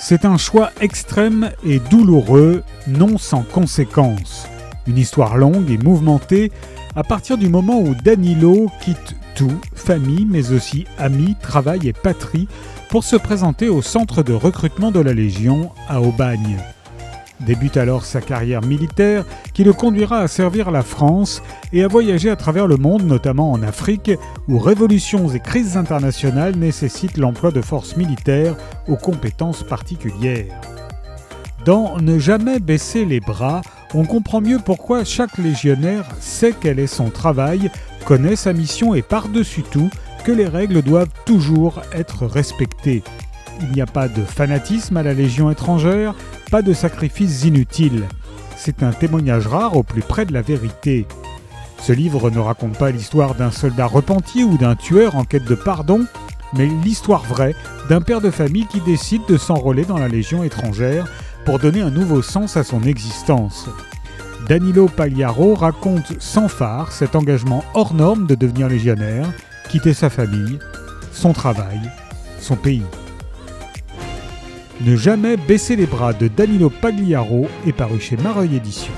C'est un choix extrême et douloureux, non sans conséquences. Une histoire longue et mouvementée à partir du moment où Danilo quitte tout, famille, mais aussi amis, travail et patrie, pour se présenter au centre de recrutement de la Légion à Aubagne. Débute alors sa carrière militaire qui le conduira à servir la France et à voyager à travers le monde, notamment en Afrique, où révolutions et crises internationales nécessitent l'emploi de forces militaires aux compétences particulières. Dans Ne jamais baisser les bras, on comprend mieux pourquoi chaque légionnaire sait quel est son travail, connaît sa mission et par-dessus tout que les règles doivent toujours être respectées. Il n'y a pas de fanatisme à la Légion étrangère, pas de sacrifices inutiles. C'est un témoignage rare au plus près de la vérité. Ce livre ne raconte pas l'histoire d'un soldat repenti ou d'un tueur en quête de pardon, mais l'histoire vraie d'un père de famille qui décide de s'enrôler dans la Légion étrangère pour donner un nouveau sens à son existence. Danilo Pagliaro raconte sans phare cet engagement hors norme de devenir légionnaire, quitter sa famille, son travail, son pays. Ne jamais baisser les bras de Danilo Pagliaro est paru chez Mareuil Éditions.